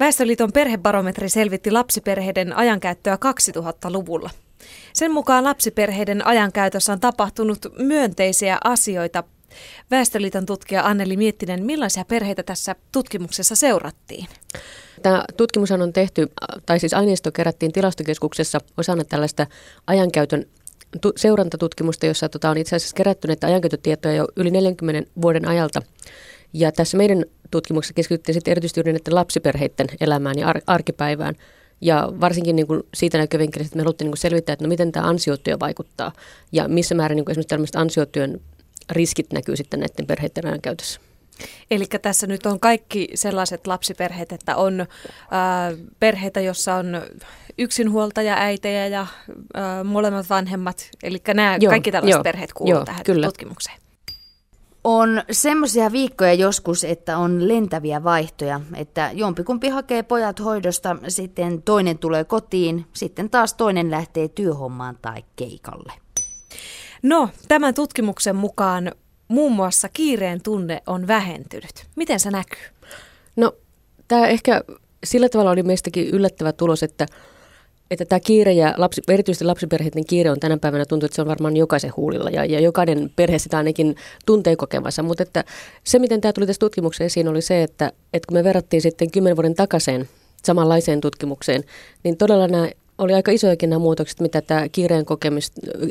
Väestöliiton perhebarometri selvitti lapsiperheiden ajankäyttöä 2000-luvulla. Sen mukaan lapsiperheiden ajankäytössä on tapahtunut myönteisiä asioita. Väestöliiton tutkija Anneli Miettinen, millaisia perheitä tässä tutkimuksessa seurattiin? Tämä tutkimus on tehty, tai siis aineisto kerättiin tilastokeskuksessa osana tällaista ajankäytön seurantatutkimusta, jossa tota, on itse asiassa kerätty näitä ajankäyttötietoja jo yli 40 vuoden ajalta. Ja tässä meidän tutkimuksessa keskityttiin sitten erityisesti juuri näiden lapsiperheiden elämään ja ar- arkipäivään. Ja varsinkin niin kuin siitä näkövinkkelistä, että me haluttiin niin kuin selvittää, että no miten tämä ansiotyö vaikuttaa ja missä määrin niin kuin esimerkiksi tämmöiset ansiotyön riskit näkyy sitten näiden perheiden ajan käytössä. Eli tässä nyt on kaikki sellaiset lapsiperheet, että on ää, perheitä, jossa on yksinhuoltaja, äitejä ja ää, molemmat vanhemmat. Eli nämä joo, kaikki tällaiset joo, perheet kuuluvat tähän kyllä. tutkimukseen. On semmoisia viikkoja joskus, että on lentäviä vaihtoja, että jompikumpi hakee pojat hoidosta, sitten toinen tulee kotiin, sitten taas toinen lähtee työhommaan tai keikalle. No, tämän tutkimuksen mukaan muun muassa kiireen tunne on vähentynyt. Miten se näkyy? No, tämä ehkä sillä tavalla oli meistäkin yllättävä tulos, että että tämä kiire ja lapsi, erityisesti lapsiperheiden kiire on tänä päivänä tuntuu, että se on varmaan jokaisen huulilla ja, ja jokainen perhe sitä ainakin tuntee kokemassa. Mutta että se, miten tämä tuli tässä tutkimuksessa esiin, oli se, että, että kun me verrattiin sitten kymmenen vuoden takaisin samanlaiseen tutkimukseen, niin todella nämä oli aika isojakin nämä muutokset, mitä tämä kiireen,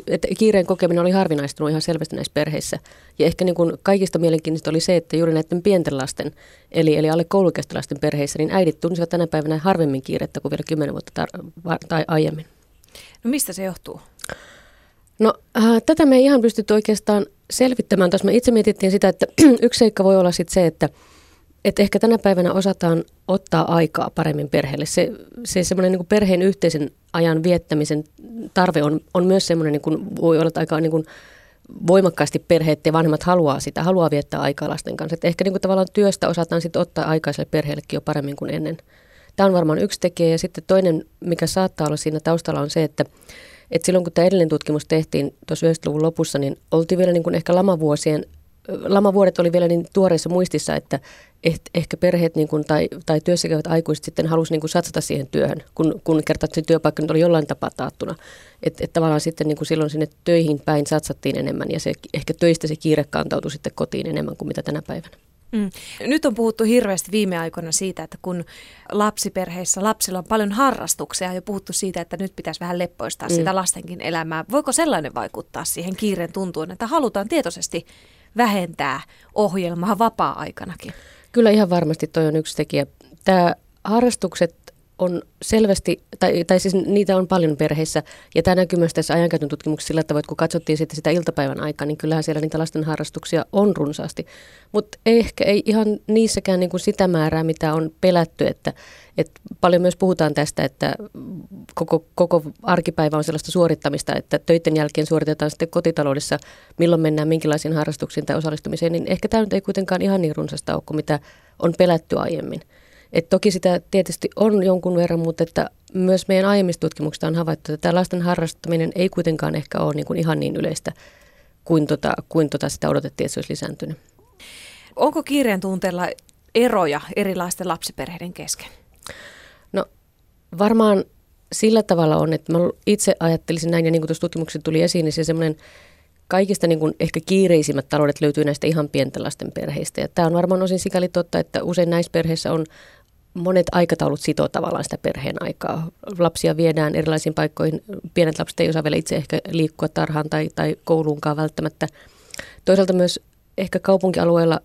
että kiireen kokeminen oli harvinaistunut ihan selvästi näissä perheissä. Ja ehkä niin kuin kaikista mielenkiintoista oli se, että juuri näiden pienten lasten, eli, eli alle koulukästölasten perheissä, niin äidit tunnisivat tänä päivänä harvemmin kiirettä kuin vielä kymmenen vuotta tar- tai aiemmin. No mistä se johtuu? No äh, tätä me ei ihan pystytty oikeastaan selvittämään. Tässä me itse mietittiin sitä, että yksi seikka voi olla sitten se, että että ehkä tänä päivänä osataan ottaa aikaa paremmin perheelle. Se, se semmoinen niin perheen yhteisen ajan viettämisen tarve on, on myös semmoinen, niin kuin voi olla aika niin kuin voimakkaasti perheet ja vanhemmat haluaa sitä, haluaa viettää aikaa lasten kanssa. Että ehkä niin kuin tavallaan työstä osataan sitten ottaa aikaiselle perheellekin jo paremmin kuin ennen. Tämä on varmaan yksi tekijä ja sitten toinen, mikä saattaa olla siinä taustalla on se, että että silloin kun tämä edellinen tutkimus tehtiin tuossa 90-luvun lopussa, niin oltiin vielä niin kuin ehkä lamavuosien lamavuodet oli vielä niin tuoreissa muistissa, että et, ehkä perheet niin kuin, tai, tai työssäkäyvät aikuiset sitten halusivat niin kuin satsata siihen työhön, kun, kun kertaa se työpaikka nyt oli jollain tapaa taattuna. Että et tavallaan sitten niin kuin silloin sinne töihin päin satsattiin enemmän ja se, ehkä töistä se kiire kantautui sitten kotiin enemmän kuin mitä tänä päivänä. Mm. Nyt on puhuttu hirveästi viime aikoina siitä, että kun lapsiperheissä lapsilla on paljon harrastuksia ja puhuttu siitä, että nyt pitäisi vähän leppoistaa mm. sitä lastenkin elämää. Voiko sellainen vaikuttaa siihen kiireen tuntuun, että halutaan tietoisesti vähentää ohjelmaa vapaa-aikanakin? Kyllä ihan varmasti toi on yksi tekijä. Tämä harrastukset on selvästi, tai, tai siis niitä on paljon perheissä, ja tämä näkyy myös tässä ajankäytön tutkimuksessa sillä tavalla, että kun katsottiin sitten sitä iltapäivän aikaa, niin kyllähän siellä niitä lasten harrastuksia on runsaasti. Mutta ehkä ei ihan niissäkään niin kuin sitä määrää, mitä on pelätty, että, että paljon myös puhutaan tästä, että koko, koko arkipäivä on sellaista suorittamista, että töiden jälkeen suoritetaan sitten kotitaloudessa, milloin mennään minkälaisiin harrastuksiin tai osallistumiseen, niin ehkä tämä nyt ei kuitenkaan ihan niin runsasta ole kuin mitä on pelätty aiemmin. Et toki sitä tietysti on jonkun verran, mutta että myös meidän aiemmista tutkimuksista on havaittu, että tämä lasten harrastaminen ei kuitenkaan ehkä ole niin kuin ihan niin yleistä kuin, tota, kuin tota sitä odotettiin, että se olisi lisääntynyt. Onko kiireen tunteella eroja erilaisten lapsiperheiden kesken? No varmaan sillä tavalla on, että mä itse ajattelisin näin, ja niin kuin tuossa tutkimuksessa tuli esiin, niin se semmoinen kaikista niin kuin ehkä kiireisimmät taloudet löytyy näistä ihan pienten lasten perheistä. Ja tämä on varmaan osin sikäli totta, että usein näissä perheissä on monet aikataulut sitoo tavallaan sitä perheen aikaa. Lapsia viedään erilaisiin paikkoihin. Pienet lapset ei osaa vielä itse ehkä liikkua tarhaan tai, tai kouluunkaan välttämättä. Toisaalta myös ehkä kaupunkialueella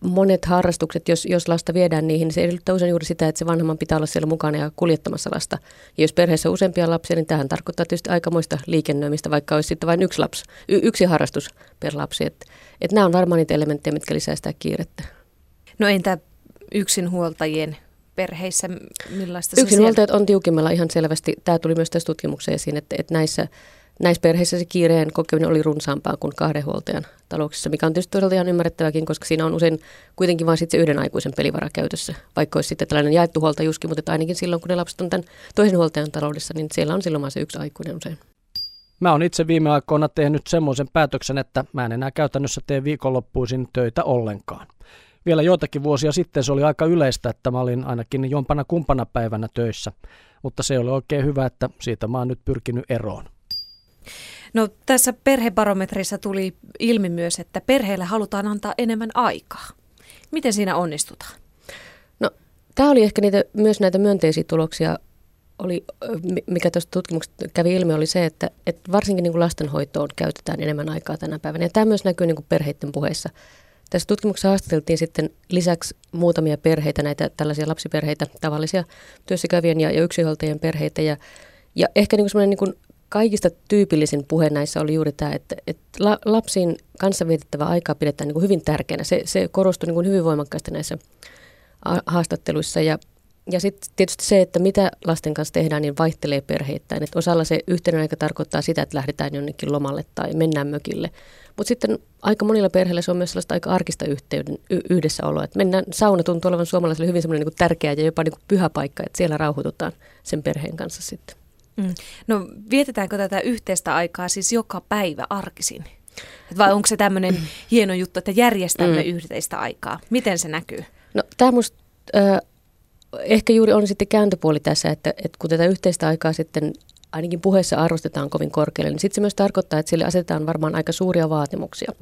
monet harrastukset, jos, jos lasta viedään niihin, niin se edellyttää usein juuri sitä, että se vanhemman pitää olla siellä mukana ja kuljettamassa lasta. Ja jos perheessä on useampia lapsia, niin tähän tarkoittaa tietysti aikamoista liikennöimistä, vaikka olisi sitten vain yksi, lapsi, y, yksi harrastus per lapsi. Että et nämä on varmaan niitä elementtejä, mitkä lisää sitä kiirettä. No entä yksinhuoltajien perheissä, millaista Yksinhuoltajat on tiukimmalla ihan selvästi. Tämä tuli myös tässä tutkimuksessa esiin, että, että näissä, näissä perheissä se kiireen kokeminen oli runsaampaa kuin kahden huoltajan talouksissa, mikä on tietysti toisaalta ihan ymmärrettäväkin, koska siinä on usein kuitenkin vain sitten se yhden aikuisen pelivara käytössä. Vaikka olisi sitten tällainen jaettu huoltajuuskin, mutta ainakin silloin, kun ne lapset on tämän toisen huoltajan taloudessa, niin siellä on silloin vain se yksi aikuinen usein. Mä oon itse viime aikoina tehnyt semmoisen päätöksen, että mä en enää käytännössä tee viikonloppuisin töitä ollenkaan. Vielä joitakin vuosia sitten se oli aika yleistä, että mä olin ainakin jompana kumpana päivänä töissä, mutta se oli oikein hyvä, että siitä mä oon nyt pyrkinyt eroon. No tässä perhebarometrissa tuli ilmi myös, että perheelle halutaan antaa enemmän aikaa. Miten siinä onnistutaan? No tämä oli ehkä niitä, myös näitä myönteisiä tuloksia oli, mikä tuosta tutkimuksesta kävi ilmi, oli se, että, että varsinkin niin kuin lastenhoitoon käytetään enemmän aikaa tänä päivänä. Ja tämä myös näkyy niin kuin perheiden puheissa. Tässä tutkimuksessa haastateltiin sitten lisäksi muutamia perheitä, näitä tällaisia lapsiperheitä, tavallisia työssäkävien ja, ja yksinhuoltajien perheitä. Ja, ja ehkä niin kuin niin kaikista tyypillisin puhe näissä oli juuri tämä, että, että lapsiin kanssa vietettävä aikaa pidetään niin kuin hyvin tärkeänä. Se, se korostui niin kuin hyvin voimakkaasti näissä haastatteluissa ja ja sitten tietysti se, että mitä lasten kanssa tehdään, niin vaihtelee perheittäin. Et osalla se yhteinen aika tarkoittaa sitä, että lähdetään jonnekin lomalle tai mennään mökille. Mutta sitten aika monilla perheillä se on myös sellaista aika arkista yhteyden, y- yhdessäoloa. Et mennään, sauna tuntuu olevan suomalaisille hyvin semmoinen niin tärkeä ja jopa niin kuin pyhä paikka, että siellä rauhoitutaan sen perheen kanssa sitten. Mm. No vietetäänkö tätä yhteistä aikaa siis joka päivä arkisin? Vai onko se tämmöinen mm. hieno juttu, että järjestämme mm. yhteistä aikaa? Miten se näkyy? No tämä musta... Äh, ehkä juuri on sitten kääntöpuoli tässä, että, että kun tätä yhteistä aikaa sitten ainakin puheessa arvostetaan kovin korkealle, niin sitten se myös tarkoittaa, että sille asetetaan varmaan aika suuria vaatimuksia.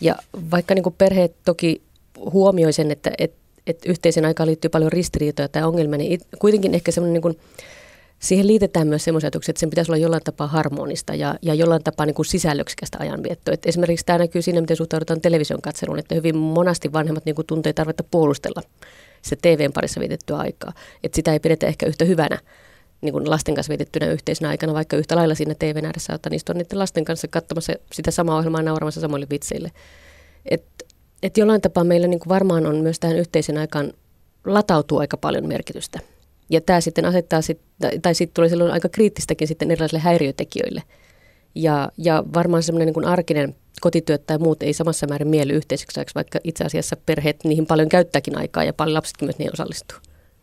Ja vaikka niin kuin perheet toki huomioi sen, että, että, että yhteisen aikaan liittyy paljon ristiriitoja tai ongelmia, niin kuitenkin ehkä semmoinen niin kuin, siihen liitetään myös semmoisia ajatuksia, että sen pitäisi olla jollain tapaa harmonista ja, ja jollain tapaa niin kuin sisällöksikästä ajanviettoa. Et esimerkiksi tämä näkyy siinä, miten suhtaudutaan television katseluun, että hyvin monasti vanhemmat niin kuin tuntee tarvetta puolustella se TVn parissa vietettyä aikaa. Että sitä ei pidetä ehkä yhtä hyvänä niin kuin lasten kanssa viitettynä yhteisenä aikana, vaikka yhtä lailla siinä TVn ääressä saattaa istua niiden lasten kanssa katsomassa sitä samaa ohjelmaa nauramassa samoille vitseille. Että et jollain tapaa meillä niin kuin varmaan on myös tähän yhteisen aikaan latautuu aika paljon merkitystä. Ja tämä sitten asettaa, sit, tai sitten tulee silloin aika kriittistäkin sitten erilaisille häiriötekijöille. Ja, ja varmaan semmoinen niin arkinen kotityöt tai muut ei samassa määrin mieli yhteiseksi vaikka itse asiassa perheet niihin paljon käyttääkin aikaa ja paljon lapsetkin myös niihin osallistuu.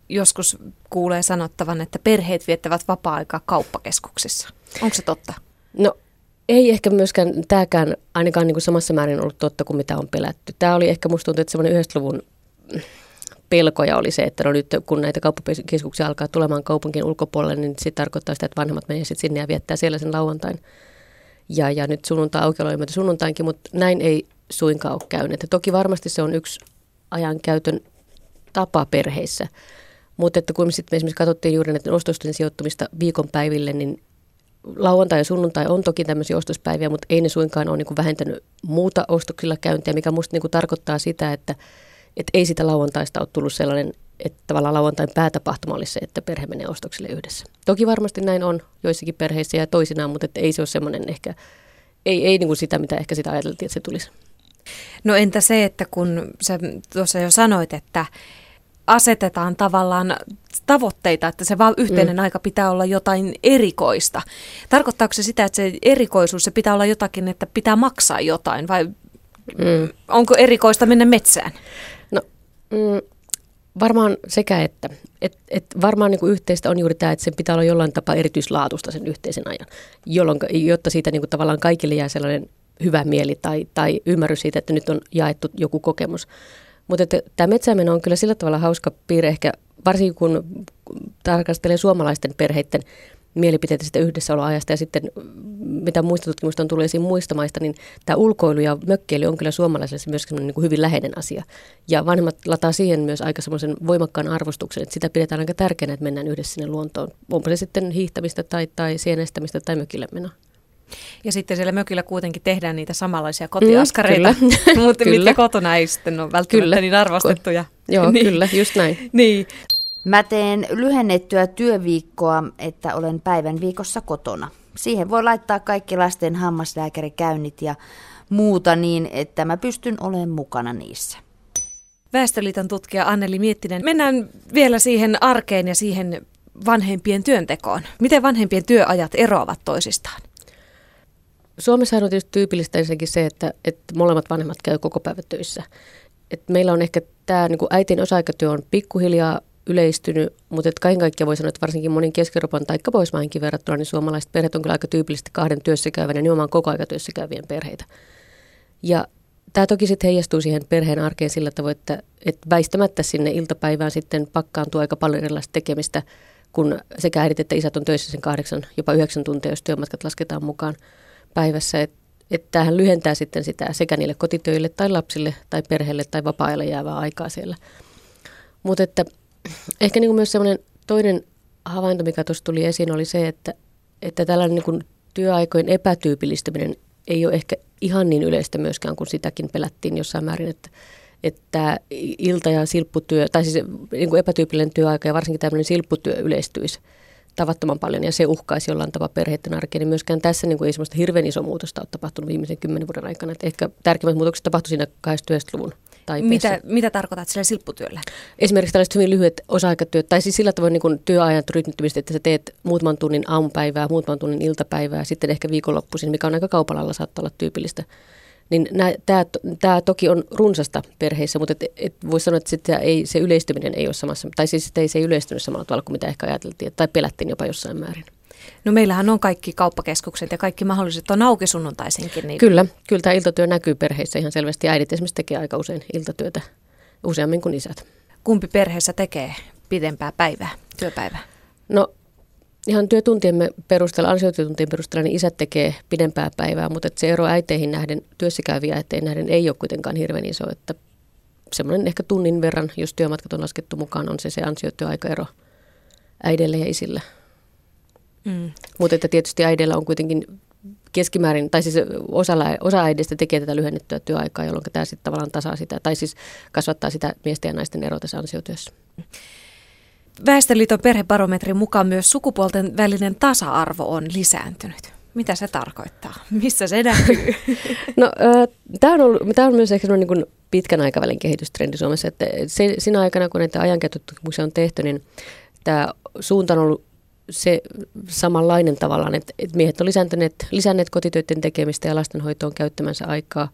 Joskus kuulee sanottavan, että perheet viettävät vapaa-aikaa kauppakeskuksissa. Onko se totta? No ei ehkä myöskään tämäkään ainakaan niin kuin samassa määrin ollut totta kuin mitä on pelätty. Tämä oli ehkä musta tuntuu, että semmoinen 90-luvun pelkoja oli se, että no nyt kun näitä kauppakeskuksia alkaa tulemaan kaupunkien ulkopuolelle, niin se tarkoittaa sitä, että vanhemmat menevät sinne ja viettää siellä sen lauantain ja, ja nyt sunnuntai aukioloja myötä sunnuntainkin, mutta näin ei suinkaan ole käynyt. Ja toki varmasti se on yksi ajankäytön tapa perheissä, mutta että kun me sitten esimerkiksi katsottiin juuri näiden ostosten sijoittumista viikonpäiville, niin lauantai ja sunnuntai on toki tämmöisiä ostospäiviä, mutta ei ne suinkaan ole niin vähentänyt muuta ostoksilla käyntiä, mikä musta niin tarkoittaa sitä, että, että ei sitä lauantaista ole tullut sellainen että tavallaan lauantain päätapahtuma olisi se, että perhe menee ostoksille yhdessä. Toki varmasti näin on joissakin perheissä ja toisinaan, mutta että ei se ole semmoinen ehkä, ei, ei niin kuin sitä, mitä ehkä sitä ajateltiin, että se tulisi. No entä se, että kun sä tuossa jo sanoit, että asetetaan tavallaan tavoitteita, että se yhteinen mm. aika pitää olla jotain erikoista. Tarkoittaako se sitä, että se erikoisuus, se pitää olla jotakin, että pitää maksaa jotain vai mm. onko erikoista mennä metsään? No mm, Varmaan sekä että. Et, et varmaan niin kuin yhteistä on juuri tämä, että sen pitää olla jollain tapaa erityislaatusta sen yhteisen ajan, jolloin, jotta siitä niin kuin tavallaan kaikille jää sellainen hyvä mieli tai, tai ymmärrys siitä, että nyt on jaettu joku kokemus. Mutta tämä metsämeno on kyllä sillä tavalla hauska piirre ehkä, varsinkin kun tarkastelee suomalaisten perheiden mielipiteitä sitä yhdessäoloajasta ja sitten mitä muista tutkimusta on tullut esiin muista maista, niin tämä ulkoilu ja mökkeily on kyllä suomalaisille myös niin kuin hyvin läheinen asia. Ja vanhemmat lataa siihen myös aika semmoisen voimakkaan arvostuksen, että sitä pidetään aika tärkeänä, että mennään yhdessä sinne luontoon. Onpa se sitten hiihtämistä tai, tai sienestämistä tai mökille menoa. Ja sitten siellä mökillä kuitenkin tehdään niitä samanlaisia kotiaskareita, mm, mutta mitkä kotona ei sitten ole välttämättä kyllä. niin arvostettuja. Joo, niin. kyllä, just näin. niin. Mä teen lyhennettyä työviikkoa, että olen päivän viikossa kotona. Siihen voi laittaa kaikki lasten hammaslääkärikäynnit ja muuta niin, että mä pystyn olemaan mukana niissä. Väestöliiton tutkija Anneli Miettinen, mennään vielä siihen arkeen ja siihen vanhempien työntekoon. Miten vanhempien työajat eroavat toisistaan? Suomessa on tietysti tyypillistä ensinnäkin se, että, että molemmat vanhemmat käy koko päivä töissä. Et meillä on ehkä tämä niin äitin osa-aikatyö on pikkuhiljaa yleistynyt, mutta että kaiken kaikkiaan voi sanoa, että varsinkin monin Keski-Euroopan tai Pohjoismaihinkin verrattuna, niin suomalaiset perheet on kyllä aika tyypillisesti kahden työssä käyvän ja nimenomaan koko aika työssä käyvien perheitä. Ja tämä toki sitten heijastuu siihen perheen arkeen sillä tavoin, että, että väistämättä sinne iltapäivään sitten pakkaantuu aika paljon erilaista tekemistä, kun sekä äidit että isät on töissä sen kahdeksan, jopa yhdeksän tuntia, jos työmatkat lasketaan mukaan päivässä. Että et tämähän lyhentää sitten sitä sekä niille kotitöille tai lapsille tai perheelle tai vapaa-ajalle jäävää aikaa siellä. Mutta että ehkä niin kuin myös semmoinen toinen havainto, mikä tuossa tuli esiin, oli se, että, että tällainen niin kuin työaikojen epätyypillistyminen ei ole ehkä ihan niin yleistä myöskään, kun sitäkin pelättiin jossain määrin, että, että ilta- ja silpputyö, tai siis niin kuin epätyypillinen työaika ja varsinkin tämmöinen silpputyö yleistyisi tavattoman paljon ja se uhkaisi jollain tavalla perheiden arkea, niin myöskään tässä niin kuin ei sellaista hirveän iso muutosta ole tapahtunut viimeisen kymmenen vuoden aikana. Että ehkä tärkeimmät muutokset tapahtuivat siinä 80-luvun Taipeessa. Mitä, mitä tarkoitat sillä silpputyöllä? Esimerkiksi tällaiset hyvin lyhyet osa-aikatyöt, tai siis sillä tavoin niin työajan rytmittymistä, että sä teet muutaman tunnin aamupäivää, muutaman tunnin iltapäivää, sitten ehkä viikonloppuisin, mikä on aika kaupalalla saattaa olla tyypillistä. Niin tämä toki on runsasta perheissä, mutta et, et voi sanoa, että sit ei, se yleistyminen ei ole samassa, tai siis ei se ei yleistynyt samalla tavalla kuin mitä ehkä ajateltiin, tai pelättiin jopa jossain määrin. No meillähän on kaikki kauppakeskukset ja kaikki mahdolliset on auki sunnuntaisinkin. Niin... Kyllä, kyllä tämä iltatyö näkyy perheissä ihan selvästi. Äidit esimerkiksi tekee aika usein iltatyötä, useammin kuin isät. Kumpi perheessä tekee pidempää päivää, työpäivää? No ihan työtuntiemme perusteella, ansiotyötuntien perusteella, niin isät tekee pidempää päivää, mutta se ero äiteihin nähden, työssäkäyviä äiteihin nähden ei ole kuitenkaan hirveän iso, että semmoinen ehkä tunnin verran, jos työmatkat on laskettu mukaan, on se se ansiotyöaikaero äidille ja isille. Mm. Mutta että tietysti äidillä on kuitenkin keskimäärin, tai siis osa, osa äidistä tekee tätä lyhennettyä työaikaa, jolloin tämä sitten tavallaan tasaa sitä, tai siis kasvattaa sitä miesten ja naisten eroa tässä ansiotyössä. Väestöliiton perhebarometrin mukaan myös sukupuolten välinen tasa-arvo on lisääntynyt. Mitä se tarkoittaa? Missä se näkyy? no, äh, tämä on, ollut, on myös ehkä niin kuin pitkän aikavälin kehitystrendi Suomessa. Että se, siinä aikana, kun näitä ajankäyttötutkimuksia on tehty, niin tämä suunta on ollut se samanlainen tavallaan, että, että miehet on lisänneet, lisänneet kotitöiden tekemistä ja lastenhoitoon käyttämänsä aikaa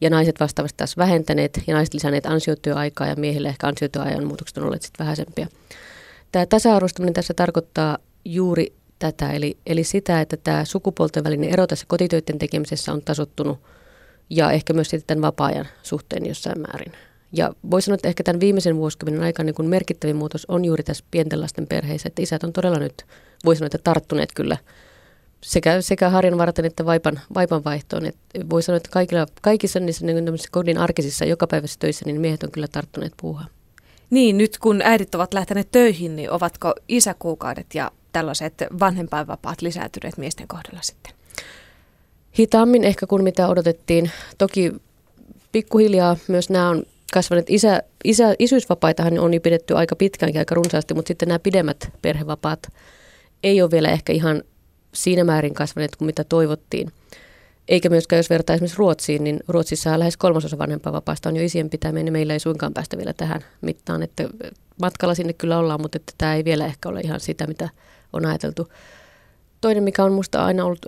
ja naiset vastaavasti taas vähentäneet ja naiset lisänneet ansiotyöaikaa ja miehille ehkä ansiotyöajan muutokset on olleet sitten vähäisempiä. Tämä tasa-arvostuminen tässä tarkoittaa juuri tätä, eli, eli sitä, että tämä sukupuolten välinen ero tässä kotitöiden tekemisessä on tasottunut ja ehkä myös sitten tämän vapaa-ajan suhteen jossain määrin. Ja voi sanoa, että ehkä tämän viimeisen vuosikymmenen aikana niin kun merkittävin muutos on juuri tässä pienten lasten perheissä, että isät on todella nyt, voi sanoa, että tarttuneet kyllä sekä, sekä harjan varten että vaipan, vaipan vaihtoon. Et voi sanoa, että kaikilla, kaikissa niissä niin kodin arkisissa jokapäiväisissä töissä niin miehet on kyllä tarttuneet puuhaan. Niin, nyt kun äidit ovat lähteneet töihin, niin ovatko isäkuukaudet ja tällaiset vanhempainvapaat lisääntyneet miesten kohdalla sitten? Hitaammin ehkä kuin mitä odotettiin. Toki pikkuhiljaa myös nämä on kasvaneet. Isä, isä, isyysvapaitahan on jo pidetty aika pitkäänkin, aika runsaasti, mutta sitten nämä pidemmät perhevapaat ei ole vielä ehkä ihan siinä määrin kasvaneet kuin mitä toivottiin. Eikä myöskään, jos vertaa esimerkiksi Ruotsiin, niin Ruotsissa lähes kolmasosa vanhempainvapaasta on jo isien pitäminen, niin meillä ei suinkaan päästä vielä tähän mittaan. Että matkalla sinne kyllä ollaan, mutta että tämä ei vielä ehkä ole ihan sitä, mitä on ajateltu. Toinen, mikä on minusta aina ollut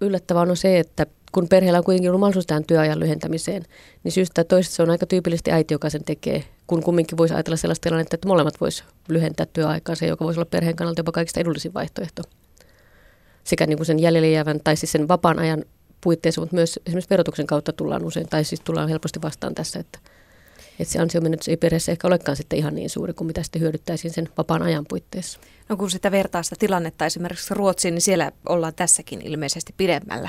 yllättävää, on se, että kun perheellä on kuitenkin ollut mahdollisuus tähän työajan lyhentämiseen, niin syystä toisesta se on aika tyypillisesti äiti, joka sen tekee, kun kumminkin voisi ajatella sellaista tilannetta, että molemmat voisi lyhentää työaikaa, se joka voisi olla perheen kannalta jopa kaikista edullisin vaihtoehto. Sekä niin kuin sen jäljelle jäävän tai siis sen vapaan ajan puitteissa, mutta myös esimerkiksi verotuksen kautta tullaan usein, tai siis tullaan helposti vastaan tässä, että, että se ansiomenetys ei perheessä ehkä olekaan sitten ihan niin suuri kuin mitä sitten hyödyttäisiin sen vapaan ajan puitteissa. No kun sitä vertaa sitä tilannetta esimerkiksi Ruotsiin, niin siellä ollaan tässäkin ilmeisesti pidemmällä.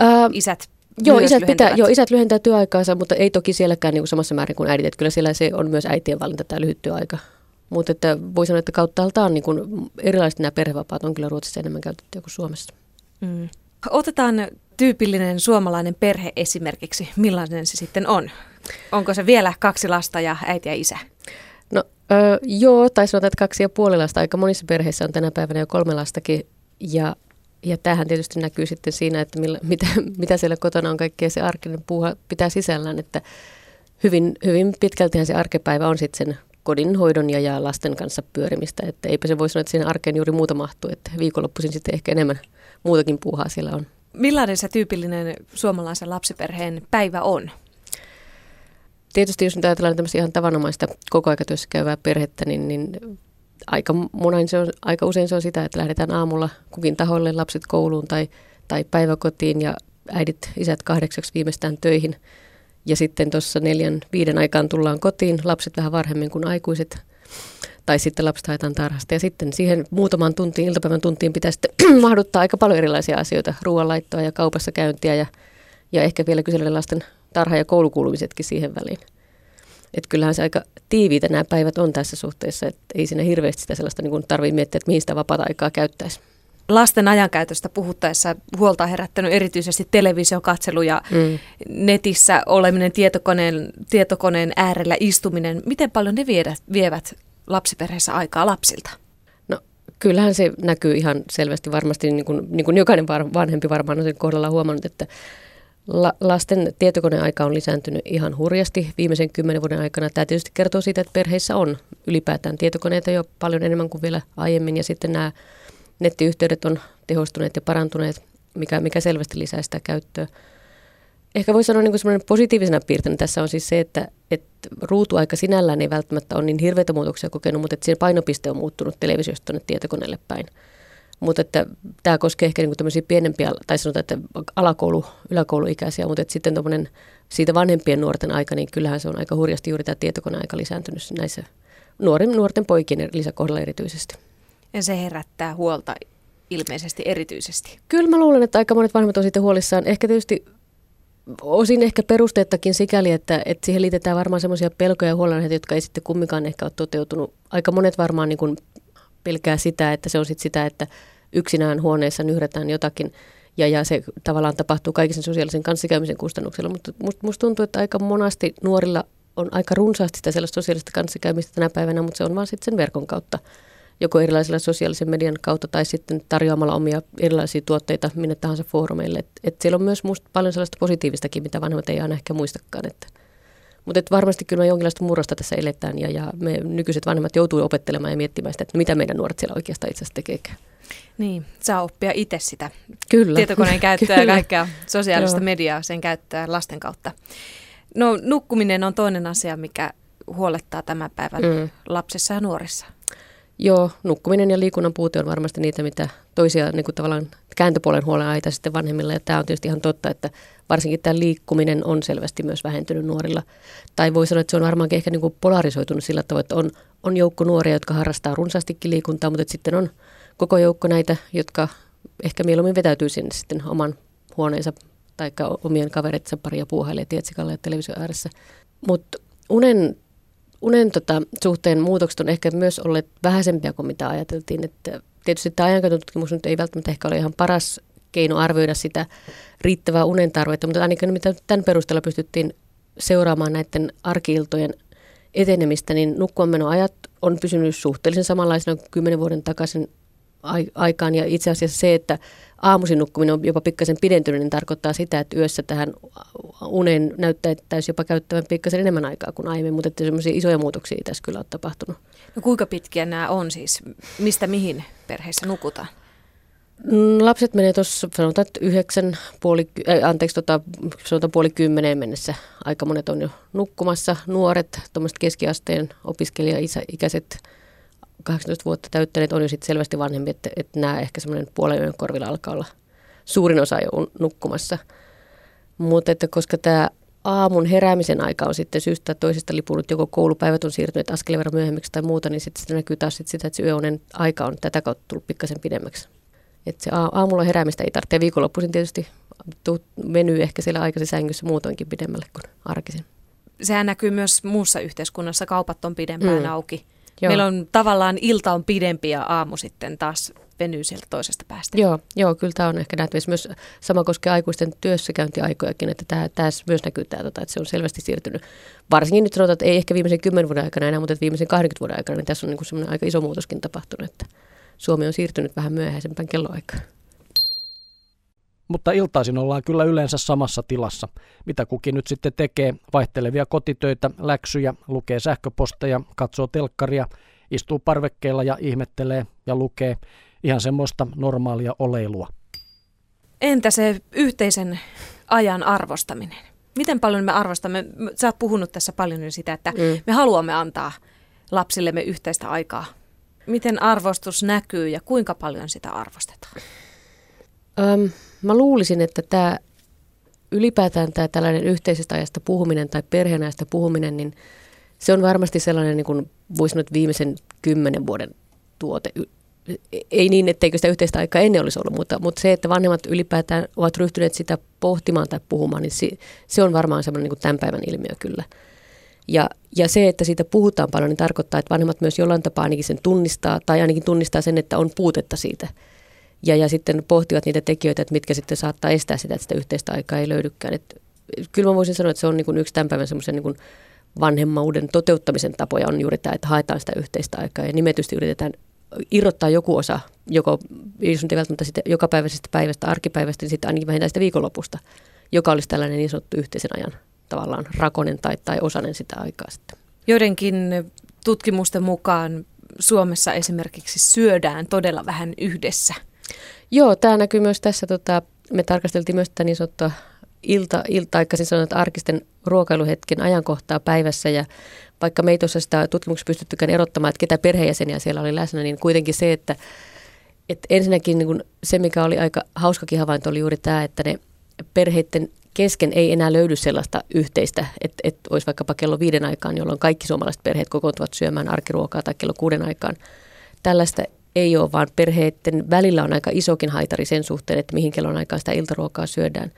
Ää, isät Joo isät, pitää, joo, isät lyhentää työaikaansa, mutta ei toki sielläkään niin kuin samassa määrin kuin äidit. Että kyllä siellä se on myös äitien valinta tämä lyhyt työaika. Mutta että voi sanoa, että kautta altaan niin kuin erilaiset nämä perhevapaat on kyllä Ruotsissa enemmän käytettyä kuin Suomessa. Mm. Otetaan tyypillinen suomalainen perhe esimerkiksi. Millainen se sitten on? Onko se vielä kaksi lasta ja äiti ja isä? No öö, joo, tai sanotaan, että kaksi ja puoli lasta. Aika monissa perheissä on tänä päivänä jo kolme lastakin. Ja ja tämähän tietysti näkyy sitten siinä, että millä, mitä, mitä siellä kotona on kaikkea se arkinen puuha pitää sisällään, että hyvin, hyvin pitkältihän se arkepäivä on sitten sen kodin hoidon ja, ja lasten kanssa pyörimistä, että eipä se voi sanoa, että siinä arkeen juuri muuta mahtuu, että viikonloppuisin sitten ehkä enemmän muutakin puuhaa siellä on. Millainen se tyypillinen suomalaisen lapsiperheen päivä on? Tietysti jos nyt ajatellaan tämmöistä ihan tavanomaista kokoaikatyössä käyvää perhettä, niin, niin aika, monain se on, aika usein se on sitä, että lähdetään aamulla kukin taholle lapset kouluun tai, tai päiväkotiin ja äidit, isät kahdeksaksi viimeistään töihin. Ja sitten tuossa neljän, viiden aikaan tullaan kotiin, lapset vähän varhemmin kuin aikuiset. Tai sitten lapset haetaan tarhasta. Ja sitten siihen muutaman tuntiin, iltapäivän tuntiin pitää sitten mahduttaa aika paljon erilaisia asioita. Ruoanlaittoa ja kaupassa käyntiä ja, ja ehkä vielä kysellä lasten tarha- ja koulukuulumisetkin siihen väliin. Että kyllähän se aika tiiviitä nämä päivät on tässä suhteessa, että ei siinä hirveästi sitä sellaista niin tarvitse miettiä, että mihin sitä vapaata aikaa käyttäisi. Lasten ajankäytöstä puhuttaessa huolta on herättänyt erityisesti televisiokatselu ja mm. netissä oleminen, tietokoneen, tietokoneen äärellä istuminen. Miten paljon ne viedät, vievät lapsiperheessä aikaa lapsilta? No kyllähän se näkyy ihan selvästi varmasti, niin kuin, niin kuin jokainen vanhempi varmaan on sen kohdalla huomannut, että La- lasten tietokoneaika on lisääntynyt ihan hurjasti viimeisen kymmenen vuoden aikana. Tämä tietysti kertoo siitä, että perheissä on ylipäätään tietokoneita jo paljon enemmän kuin vielä aiemmin ja sitten nämä nettiyhteydet on tehostuneet ja parantuneet, mikä, mikä selvästi lisää sitä käyttöä. Ehkä voisi sanoa niin kuin positiivisena piirteinä tässä on siis se, että, että ruutuaika sinällään ei välttämättä ole niin hirveitä muutoksia kokenut, mutta että siinä painopiste on muuttunut televisiosta tuonne tietokoneelle päin. Mutta että tämä koskee ehkä niin tämmöisiä pienempiä, tai sanotaan, että alakoulu, yläkouluikäisiä, mutta että sitten siitä vanhempien nuorten aika, niin kyllähän se on aika hurjasti juuri tämä tietokoneaika lisääntynyt näissä nuoren, nuorten poikien lisäkohdalla erityisesti. Ja se herättää huolta ilmeisesti erityisesti. Kyllä mä luulen, että aika monet vanhemmat on siitä huolissaan. Ehkä tietysti osin ehkä perusteettakin sikäli, että, että siihen liitetään varmaan semmoisia pelkoja ja huolenaiheita, jotka ei sitten kumminkaan ehkä ole toteutunut. Aika monet varmaan niin kuin pelkää sitä, että se on sitten sitä, että yksinään huoneessa nyhrätään jotakin ja, ja se tavallaan tapahtuu kaikisen sosiaalisen kanssakäymisen kustannuksella. Mutta musta must tuntuu, että aika monasti nuorilla on aika runsaasti sitä sellaista sosiaalista kanssakäymistä tänä päivänä, mutta se on vaan sitten sen verkon kautta joko erilaisilla sosiaalisen median kautta tai sitten tarjoamalla omia erilaisia tuotteita minne tahansa foorumeille. Et, et siellä on myös musta paljon sellaista positiivistakin, mitä vanhemmat ei aina ehkä muistakaan. Että. Mutta et varmasti kyllä jonkinlaista murrosta tässä eletään ja, ja me nykyiset vanhemmat joutuu opettelemaan ja miettimään sitä, että mitä meidän nuoret siellä oikeastaan itse asiassa tekeekään. Niin, saa oppia itse sitä Kyllä. tietokoneen käyttöä Kyllä. ja kaikkea sosiaalista Joo. mediaa, sen käyttöä lasten kautta. No nukkuminen on toinen asia, mikä huolettaa tämän päivän mm. lapsissa ja nuorissa. Joo, nukkuminen ja liikunnan puute on varmasti niitä, mitä toisia niin kuin tavallaan kääntöpuolen huolenaiheita sitten vanhemmilla. Ja tämä on tietysti ihan totta, että varsinkin tämä liikkuminen on selvästi myös vähentynyt nuorilla. Tai voi sanoa, että se on varmaankin ehkä niin kuin polarisoitunut sillä tavalla, että on, on joukko nuoria, jotka harrastaa runsaastikin liikuntaa, mutta sitten on koko joukko näitä, jotka ehkä mieluummin vetäytyy sinne sitten oman huoneensa tai omien kavereitsa paria puuhailee tietsikalla ja televisio ääressä. Mutta unen, unen tota, suhteen muutokset on ehkä myös olleet vähäisempiä kuin mitä ajateltiin. Että tietysti tämä ajankäyttötutkimus nyt ei välttämättä ehkä ole ihan paras keino arvioida sitä riittävää unen tarvetta, mutta ainakin mitä tämän perusteella pystyttiin seuraamaan näiden arkiiltojen etenemistä, niin nukkuanmenoajat on pysynyt suhteellisen samanlaisena kuin kymmenen vuoden takaisin aikaan. Ja itse asiassa se, että aamuisin nukkuminen on jopa pikkasen pidentynyt, niin tarkoittaa sitä, että yössä tähän uneen näyttäisi jopa käyttävän pikkasen enemmän aikaa kuin aiemmin, mutta että semmoisia isoja muutoksia tässä kyllä ole tapahtunut. No kuinka pitkiä nämä on siis? Mistä mihin perheissä nukutaan? Mm, lapset menee tuossa, sanotaan, että yhdeksän, puoli, äh, anteeksi, tota, sanotaan puoli kymmeneen mennessä. Aika monet on jo nukkumassa. Nuoret, tuommoiset keskiasteen opiskelija-ikäiset 18 vuotta täyttäneet on jo sitten selvästi vanhempi, että, että nämä ehkä semmoinen puolen yön korvilla alkaa olla suurin osa jo nukkumassa. Mutta että koska tämä aamun heräämisen aika on sitten syystä toisesta lipunut, joko koulupäivät on siirtyneet askeleen verran myöhemmiksi tai muuta, niin sitten näkyy taas sit sitä, että se yöunen aika on tätä kautta tullut pikkasen pidemmäksi. Että se aamulla heräämistä ei tarvitse. Viikonloppuisin tietysti venyy ehkä siellä aikaisessa sängyssä muutoinkin pidemmälle kuin arkisin. Sehän näkyy myös muussa yhteiskunnassa. Kaupat on pidempään mm. auki. Joo. Meillä on tavallaan ilta on pidempi ja aamu sitten taas venyy sieltä toisesta päästä. Joo, joo kyllä tämä on ehkä nähtävissä. Myös sama koskee aikuisten työssäkäyntiaikojakin, että tämä, tämä myös näkyy tämä, tota, että se on selvästi siirtynyt. Varsinkin nyt sanotaan, että ei ehkä viimeisen kymmenen vuoden aikana enää, mutta viimeisen 20 vuoden aikana, niin tässä on niin semmoinen aika iso muutoskin tapahtunut, että Suomi on siirtynyt vähän myöhäisempään kelloaikaan. Mutta iltaisin ollaan kyllä yleensä samassa tilassa. Mitä kukin nyt sitten tekee, vaihtelevia kotitöitä, läksyjä, lukee sähköposteja, katsoo telkkaria, istuu parvekkeella ja ihmettelee ja lukee ihan semmoista normaalia oleilua. Entä se yhteisen ajan arvostaminen? Miten paljon me arvostamme? Sä oot puhunut tässä paljon sitä, että mm. me haluamme antaa lapsillemme yhteistä aikaa Miten arvostus näkyy ja kuinka paljon sitä arvostetaan? Öm, mä luulisin, että tämä ylipäätään tämä tällainen yhteisestä ajasta puhuminen tai perheenajasta puhuminen, niin se on varmasti sellainen, niin kuin voisi sanoa, viimeisen kymmenen vuoden tuote. Ei niin, etteikö sitä yhteistä aikaa ennen olisi ollut, mutta, mutta se, että vanhemmat ylipäätään ovat ryhtyneet sitä pohtimaan tai puhumaan, niin se, se on varmaan semmoinen niin kuin tämän päivän ilmiö kyllä. Ja, ja se, että siitä puhutaan paljon, niin tarkoittaa, että vanhemmat myös jollain tapaa ainakin sen tunnistaa, tai ainakin tunnistaa sen, että on puutetta siitä. Ja, ja sitten pohtivat niitä tekijöitä, että mitkä sitten saattaa estää sitä, että sitä yhteistä aikaa ei löydykään. Et, kyllä mä voisin sanoa, että se on niin kuin yksi tämän päivän semmoisen niin vanhemmauden toteuttamisen tapoja on juuri tämä, että haetaan sitä yhteistä aikaa ja nimetysti yritetään irrottaa joku osa, joko, jos nyt ei välttämättä sitä jokapäiväisestä päivästä, arkipäivästä, niin sitten ainakin vähintään sitä viikonlopusta, joka olisi tällainen niin sanottu yhteisen ajan tavallaan rakonen tai, tai osanen sitä aikaa sitten. Joidenkin tutkimusten mukaan Suomessa esimerkiksi syödään todella vähän yhdessä. Joo, tämä näkyy myös tässä, tota, me tarkasteltiin myös tätä niin sanottua ilta, ilta-aikaisin että arkisten ruokailuhetken ajankohtaa päivässä ja vaikka me ei tuossa sitä tutkimuksessa pystyttykään erottamaan, että ketä perheenjäseniä siellä oli läsnä, niin kuitenkin se, että, että ensinnäkin niin kuin se, mikä oli aika hauskakin havainto, oli juuri tämä, että ne perheiden kesken ei enää löydy sellaista yhteistä, että, että olisi vaikkapa kello viiden aikaan, jolloin kaikki suomalaiset perheet kokoontuvat syömään arkiruokaa tai kello kuuden aikaan. Tällaista ei ole, vaan perheiden välillä on aika isokin haitari sen suhteen, että mihin kellon aikaan sitä iltaruokaa syödään.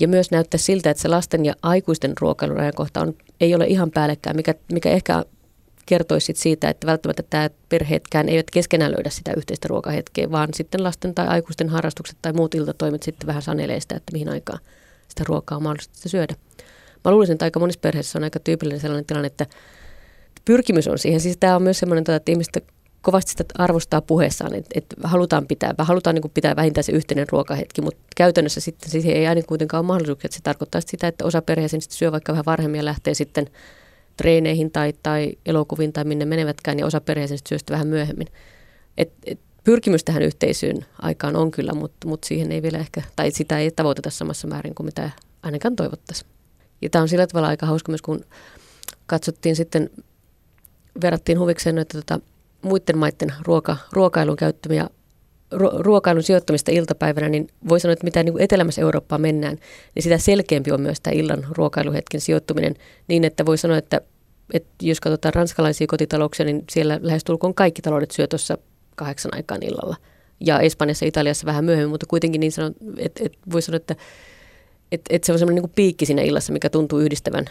Ja myös näyttää siltä, että se lasten ja aikuisten ruokailun ajankohta on, ei ole ihan päällekkäin, mikä, mikä ehkä kertoisi siitä, että välttämättä tämä perheetkään eivät keskenään löydä sitä yhteistä ruokahetkeä, vaan sitten lasten tai aikuisten harrastukset tai muut iltatoimet sitten vähän sanelee sitä, että mihin aikaan sitä ruokaa on mahdollista syödä. Mä luulisin, että aika monissa perheissä on aika tyypillinen sellainen tilanne, että pyrkimys on siihen. Siis tämä on myös sellainen, että ihmiset kovasti sitä arvostaa puheessaan, että, että halutaan pitää, halutaan niin pitää vähintään se yhteinen ruokahetki, mutta käytännössä sitten siihen ei aina kuitenkaan ole mahdollisuuksia, että se tarkoittaa sitä, että osa perheeseen syö vaikka vähän varhemmin ja lähtee sitten treeneihin tai, tai elokuviin tai minne menevätkään, ja osa perheeseen syö sitten vähän myöhemmin. Et, et, pyrkimys tähän yhteisöön aikaan on kyllä, mutta, mutta siihen ei vielä ehkä, tai sitä ei tavoiteta samassa määrin kuin mitä ainakaan toivottaisiin. Ja tämä on sillä tavalla aika hauska myös, kun katsottiin sitten, verrattiin huvikseen että tota, muiden maiden ruoka, ruokailun käyttämiä ruokailun sijoittamista iltapäivänä, niin voi sanoa, että mitä niin etelämässä Eurooppaa mennään, niin sitä selkeämpi on myös tämä illan ruokailuhetken sijoittuminen niin, että voi sanoa, että, että jos katsotaan ranskalaisia kotitalouksia, niin siellä lähestulkoon kaikki taloudet syö tuossa kahdeksan aikaan illalla. Ja Espanjassa ja Italiassa vähän myöhemmin, mutta kuitenkin niin sanon, että, että voi sanoa, että, että, että se on semmoinen niin piikki siinä illassa, mikä tuntuu yhdistävän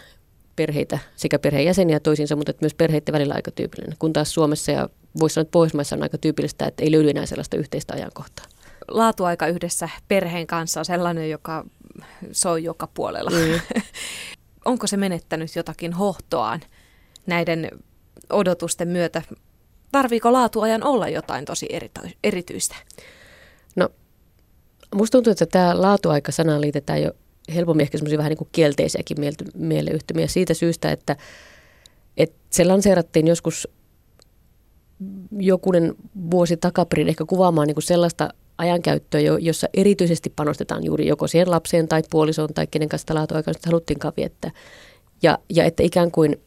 perheitä sekä perheenjäseniä toisiinsa, mutta myös perheiden välillä aika tyypillinen. Kun taas Suomessa ja voisi sanoa, että Pohjoismaissa on aika tyypillistä, että ei löydy enää sellaista yhteistä ajankohtaa. Laatuaika yhdessä perheen kanssa on sellainen, joka soi joka puolella. Mm. Onko se menettänyt jotakin hohtoaan näiden odotusten myötä? Tarviiko laatuajan olla jotain tosi erityistä? No, musta tuntuu, että tämä laatuaika-sanaan liitetään jo helpommin ehkä semmoisia vähän niin kuin kielteisiäkin mieleyhtymiä siitä syystä, että, että se lanseerattiin joskus jokunen vuosi takaperin ehkä kuvaamaan niin kuin sellaista ajankäyttöä, jossa erityisesti panostetaan juuri joko siihen lapseen tai puolisoon tai kenen kanssa sitä laatuaikaa haluttiinkaan viettää. Ja, ja että ikään kuin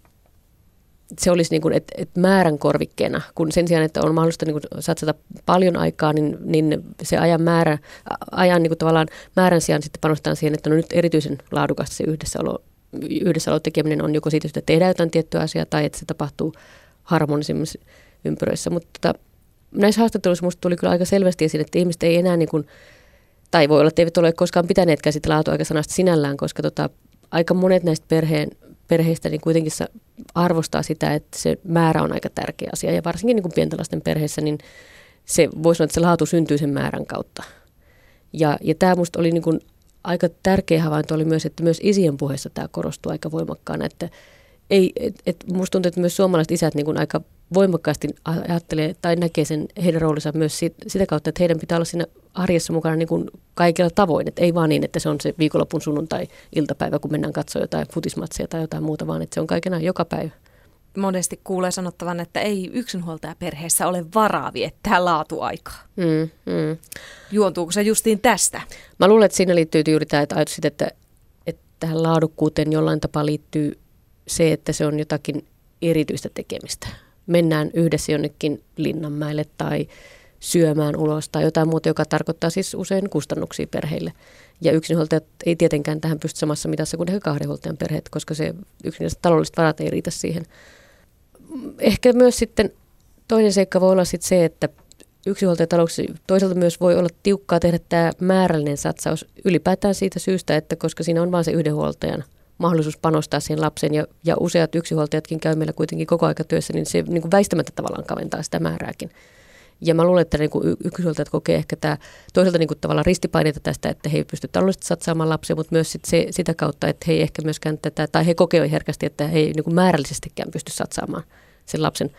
se olisi niin kuin, et, et määrän korvikkeena, kun sen sijaan, että on mahdollista niin kuin satsata paljon aikaa, niin, niin se ajan, määrä, ajan niin kuin tavallaan määrän sijaan sitten panostetaan siihen, että no nyt erityisen laadukasta se yhdessäolo, yhdessäolo tekeminen on joko siitä, että tehdään jotain tiettyä asiaa tai että se tapahtuu harmonisimmissa ympyröissä. Mutta tota, näissä haastatteluissa minusta tuli kyllä aika selvästi esiin, että ihmiset ei enää niin kuin, tai voi olla, että eivät ole koskaan pitäneetkään sitä laatuaikasanasta sinällään, koska tota, aika monet näistä perheen perheistä niin kuitenkin arvostaa sitä, että se määrä on aika tärkeä asia. Ja varsinkin niin kuin pienten lasten perheissä, niin se voisi sanoa, että se laatu syntyy sen määrän kautta. Ja, ja tämä minusta oli niin kuin aika tärkeä havainto oli myös, että myös isien puheessa tämä korostuu aika voimakkaana, että ei, et, et musta tuntuu, että myös suomalaiset isät niin kuin aika voimakkaasti ajattelee tai näkee sen heidän roolinsa myös sitä kautta, että heidän pitää olla siinä arjessa mukana niin kuin kaikilla tavoin. Että ei vaan niin, että se on se viikonlopun sunnuntai-iltapäivä, kun mennään katsoa jotain futismatsia tai jotain muuta, vaan että se on kaikena joka päivä. Monesti kuulee sanottavan, että ei yksinhuoltajaperheessä ole varaa viettää laatuaikaa. Mm, mm. Juontuuko se justiin tästä? Mä luulen, että siinä liittyy juuri tämä että ajatus, että, että tähän laadukkuuteen jollain tapaa liittyy se, että se on jotakin erityistä tekemistä. Mennään yhdessä jonnekin Linnanmäelle tai syömään ulos tai jotain muuta, joka tarkoittaa siis usein kustannuksia perheille. Ja yksinhuoltajat ei tietenkään tähän pysty samassa mitassa kuin ehkä kahdenhuoltajan perheet, koska se yksinäiset taloudelliset varat ei riitä siihen. Ehkä myös sitten toinen seikka voi olla sitten se, että yksinhuoltajatalouksissa toisaalta myös voi olla tiukkaa tehdä tämä määrällinen satsaus ylipäätään siitä syystä, että koska siinä on vain se yhdenhuoltajan mahdollisuus panostaa siihen lapseen ja, ja useat yksinhuoltajatkin käy meillä kuitenkin koko aika työssä, niin se niin kuin väistämättä tavallaan kaventaa sitä määrääkin. Ja mä luulen, että niin yksinhuoltajat kokee ehkä tämä toisaalta niin kuin tavallaan ristipaineita tästä, että he ei pysty taloudellisesti satsaamaan lapsia, mutta myös sit se, sitä kautta, että he ei ehkä myöskään tätä, tai he kokee herkästi, että he ei niin kuin määrällisestikään pysty satsaamaan sen lapsen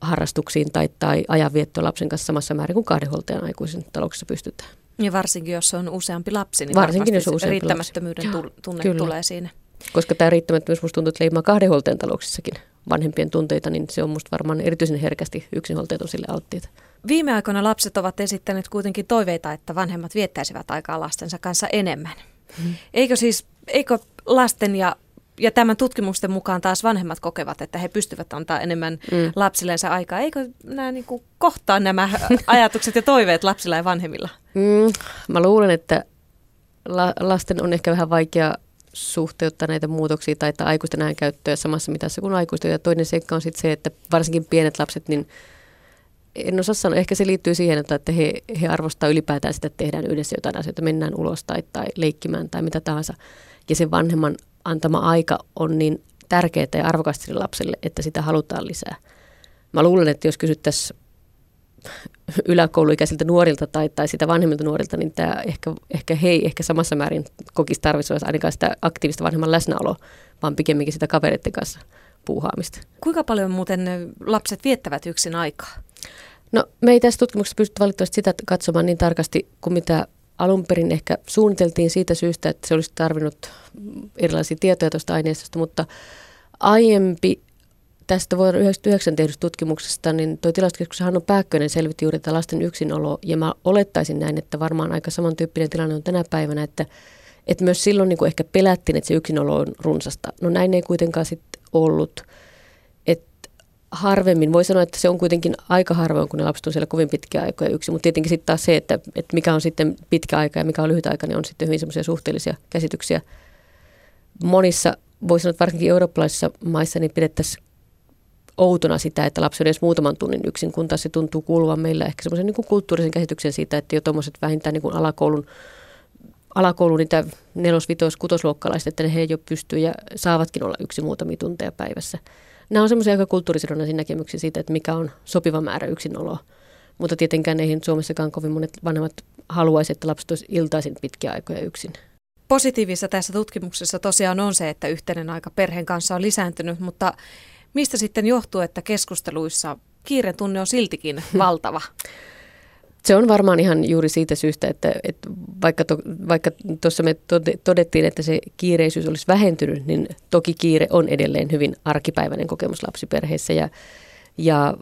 harrastuksiin tai, tai ajanviettoa lapsen kanssa samassa määrin kuin kahdenhuoltajan aikuisen talouksessa pystytään. Ja varsinkin, jos on useampi lapsi, niin varsinkin, jos on riittämättömyyden lapsi. tunne Kyllä. tulee siinä. Koska tämä riittämättömyys musta tuntuu, että leimaa kahdenhuoltajan talouksissakin vanhempien tunteita, niin se on musta varmaan erityisen herkästi yksinhuoltajat on sille alttiita. Viime aikoina lapset ovat esittäneet kuitenkin toiveita, että vanhemmat viettäisivät aikaa lastensa kanssa enemmän. Hmm. Eikö siis, eikö lasten ja ja tämän tutkimusten mukaan taas vanhemmat kokevat, että he pystyvät antaa enemmän mm. lapsillensa aikaa. Eikö nämä niin kuin, kohtaa nämä ajatukset ja toiveet lapsilla ja vanhemmilla? Mm, mä luulen, että la- lasten on ehkä vähän vaikea suhteuttaa näitä muutoksia tai että aikuisten ajankäyttöä samassa mitassa kuin aikuisten. Ja toinen seikka on sitten se, että varsinkin pienet lapset, niin en osaa sanoa, ehkä se liittyy siihen, että he, he arvostaa ylipäätään sitä, että tehdään yhdessä jotain asioita, mennään ulos tai, tai leikkimään tai mitä tahansa. Ja sen vanhemman antama aika on niin tärkeää ja arvokasta sille lapselle, että sitä halutaan lisää. Mä luulen, että jos kysyttäisiin yläkouluikäisiltä nuorilta tai, tai sitä vanhemmilta nuorilta, niin tämä ehkä, ehkä he ei ehkä samassa määrin kokisi tarvitsevansa ainakaan sitä aktiivista vanhemman läsnäoloa, vaan pikemminkin sitä kavereiden kanssa puuhaamista. Kuinka paljon muuten lapset viettävät yksin aikaa? No me ei tässä tutkimuksessa pystytty valitettavasti sitä katsomaan niin tarkasti kuin mitä alun perin ehkä suunniteltiin siitä syystä, että se olisi tarvinnut erilaisia tietoja tuosta aineistosta, mutta aiempi tästä vuonna 1999 tehdystä tutkimuksesta, niin tuo tilastokeskus Hannu Pääkkönen selvitti juuri tätä lasten yksinolo, ja mä olettaisin näin, että varmaan aika samantyyppinen tilanne on tänä päivänä, että, että myös silloin niin kuin ehkä pelättiin, että se yksinolo on runsasta. No näin ei kuitenkaan sitten ollut harvemmin. Voi sanoa, että se on kuitenkin aika harvoin, kun ne lapset on siellä kovin pitkiä aikoja yksin. Mutta tietenkin sitten taas se, että, että mikä on sitten pitkä aika ja mikä on lyhyt aika, niin on sitten hyvin semmoisia suhteellisia käsityksiä. Monissa, voi sanoa, että varsinkin eurooppalaisissa maissa, niin pidettäisiin outona sitä, että lapsi on edes muutaman tunnin yksin, kun taas se tuntuu kuuluvan meillä ehkä semmoisen niin kulttuurisen käsityksen siitä, että jo tuommoiset vähintään niin kuin alakoulun alakoulun niitä nelos-, vitos-, kutosluokkalaiset, että ne he jo pystyy ja saavatkin olla yksi muutamia tunteja päivässä nämä on semmoisia aika kulttuurisidonnaisia näkemyksiä siitä, että mikä on sopiva määrä yksinoloa. Mutta tietenkään eihin Suomessakaan kovin monet vanhemmat haluaisi, että lapset olisi iltaisin pitkiä aikoja yksin. Positiivista tässä tutkimuksessa tosiaan on se, että yhteinen aika perheen kanssa on lisääntynyt, mutta mistä sitten johtuu, että keskusteluissa kiireen tunne on siltikin valtava? Se on varmaan ihan juuri siitä syystä, että, että vaikka, to, vaikka tuossa me todettiin, että se kiireisyys olisi vähentynyt, niin toki kiire on edelleen hyvin arkipäiväinen kokemus lapsiperheissä ja, ja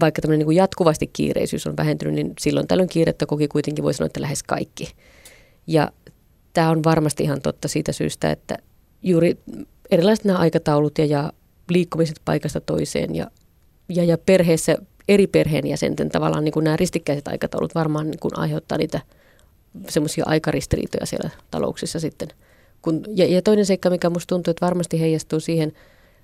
vaikka tämmöinen niin jatkuvasti kiireisyys on vähentynyt, niin silloin tällöin kiirettä koki kuitenkin voi sanoa, että lähes kaikki. Ja tämä on varmasti ihan totta siitä syystä, että juuri erilaiset nämä aikataulut ja, ja liikkumiset paikasta toiseen ja, ja, ja perheessä eri perheenjäsenten tavallaan niin kuin nämä ristikkäiset aikataulut varmaan niin kuin aiheuttaa niitä semmoisia aikaristiriitoja siellä talouksissa sitten. Kun, ja, ja toinen seikka, mikä musta tuntuu, että varmasti heijastuu siihen,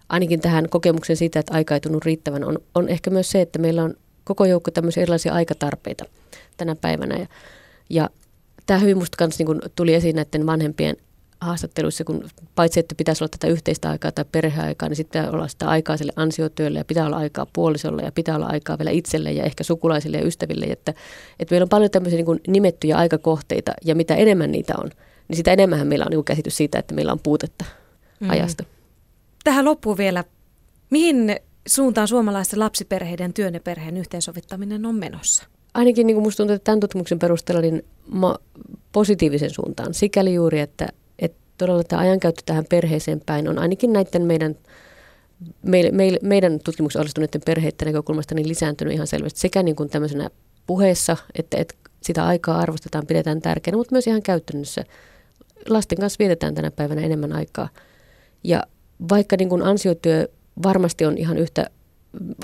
ainakin tähän kokemukseen siitä, että aika ei tunnu riittävän, on, on ehkä myös se, että meillä on koko joukko tämmöisiä erilaisia aikatarpeita tänä päivänä. Ja, ja tämä hyvin musta kanssa niin tuli esiin näiden vanhempien haastatteluissa, kun paitsi että pitäisi olla tätä yhteistä aikaa tai perheaikaa, niin sitten pitää olla sitä aikaa sille ansiotyölle ja pitää olla aikaa puolisolle ja pitää olla aikaa vielä itselle ja ehkä sukulaisille ja ystäville. Että, että meillä on paljon tämmöisiä niin kuin nimettyjä aikakohteita ja mitä enemmän niitä on, niin sitä enemmän meillä on niin kuin käsitys siitä, että meillä on puutetta mm. ajasta. Tähän loppuu vielä, mihin suuntaan suomalaisten lapsiperheiden työn ja perheen yhteensovittaminen on menossa? Ainakin niin kuin musta tuntuu, että tämän tutkimuksen perusteella niin positiivisen suuntaan. Sikäli juuri, että todella tämä ajankäyttö tähän perheeseen päin on ainakin näiden meidän, meille, meille, meidän tutkimuksen osallistuneiden perheiden näkökulmasta niin lisääntynyt ihan selvästi sekä niin kuin tämmöisenä puheessa, että, että sitä aikaa arvostetaan, pidetään tärkeänä, mutta myös ihan käytännössä. Lasten kanssa vietetään tänä päivänä enemmän aikaa. Ja vaikka niin kuin ansiotyö varmasti on ihan yhtä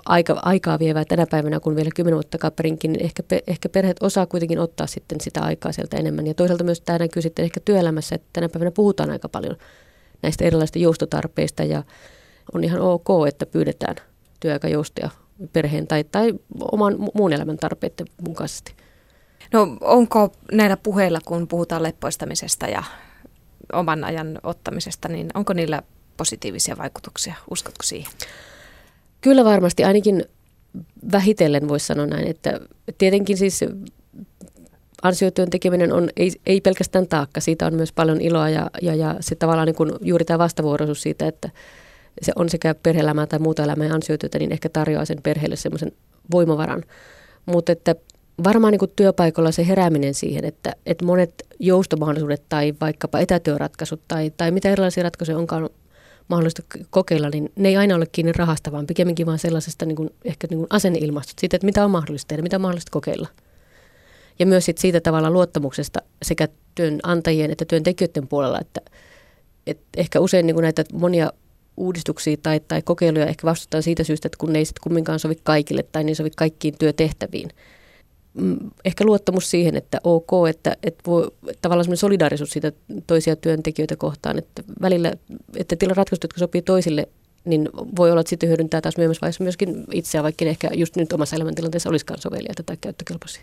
aika, aikaa vievää tänä päivänä, kun vielä kymmenen vuotta kaperinkin, niin ehkä, ehkä perheet osaa kuitenkin ottaa sitten sitä aikaa sieltä enemmän. Ja toisaalta myös tämä näkyy sitten ehkä työelämässä, että tänä päivänä puhutaan aika paljon näistä erilaisista joustotarpeista ja on ihan ok, että pyydetään työaikajoustoja perheen tai, tai oman muun elämän tarpeiden mukaisesti. No onko näillä puheilla, kun puhutaan leppoistamisesta ja oman ajan ottamisesta, niin onko niillä positiivisia vaikutuksia? Uskotko siihen? Kyllä varmasti, ainakin vähitellen voisi sanoa näin, että tietenkin siis ansiotyön tekeminen on ei, ei pelkästään taakka, siitä on myös paljon iloa ja, ja, ja se tavallaan niin kuin juuri tämä vastavuoroisuus siitä, että se on sekä perhe tai muuta elämää ja ansiotyötä, niin ehkä tarjoaa sen perheelle semmoisen voimavaran. Mutta että varmaan niin kuin työpaikalla se herääminen siihen, että, että monet joustomahdollisuudet tai vaikkapa etätyöratkaisut tai, tai mitä erilaisia ratkaisuja onkaan mahdollista kokeilla, niin ne ei aina ole kiinni rahasta, vaan pikemminkin vaan sellaisesta niin kuin, ehkä niin asenneilmastosta, siitä, että mitä on mahdollista tehdä, mitä on mahdollista kokeilla. Ja myös sit siitä tavalla luottamuksesta sekä työnantajien että työntekijöiden puolella, että, että ehkä usein niin kuin näitä monia uudistuksia tai, tai kokeiluja ehkä vastustetaan siitä syystä, että kun ne ei sitten kumminkaan sovi kaikille tai niin sovi kaikkiin työtehtäviin. Mm, ehkä luottamus siihen, että ok, että, että voi, tavallaan semmoinen solidaarisuus siitä toisia työntekijöitä kohtaan, että välillä, että tila ratkaisut, jotka sopii toisille, niin voi olla, että sitten hyödyntää taas myöhemmässä vaiheessa myöskin itseä, vaikka ehkä just nyt omassa elämäntilanteessa olisikaan soveliaita tai käyttökelpoisia.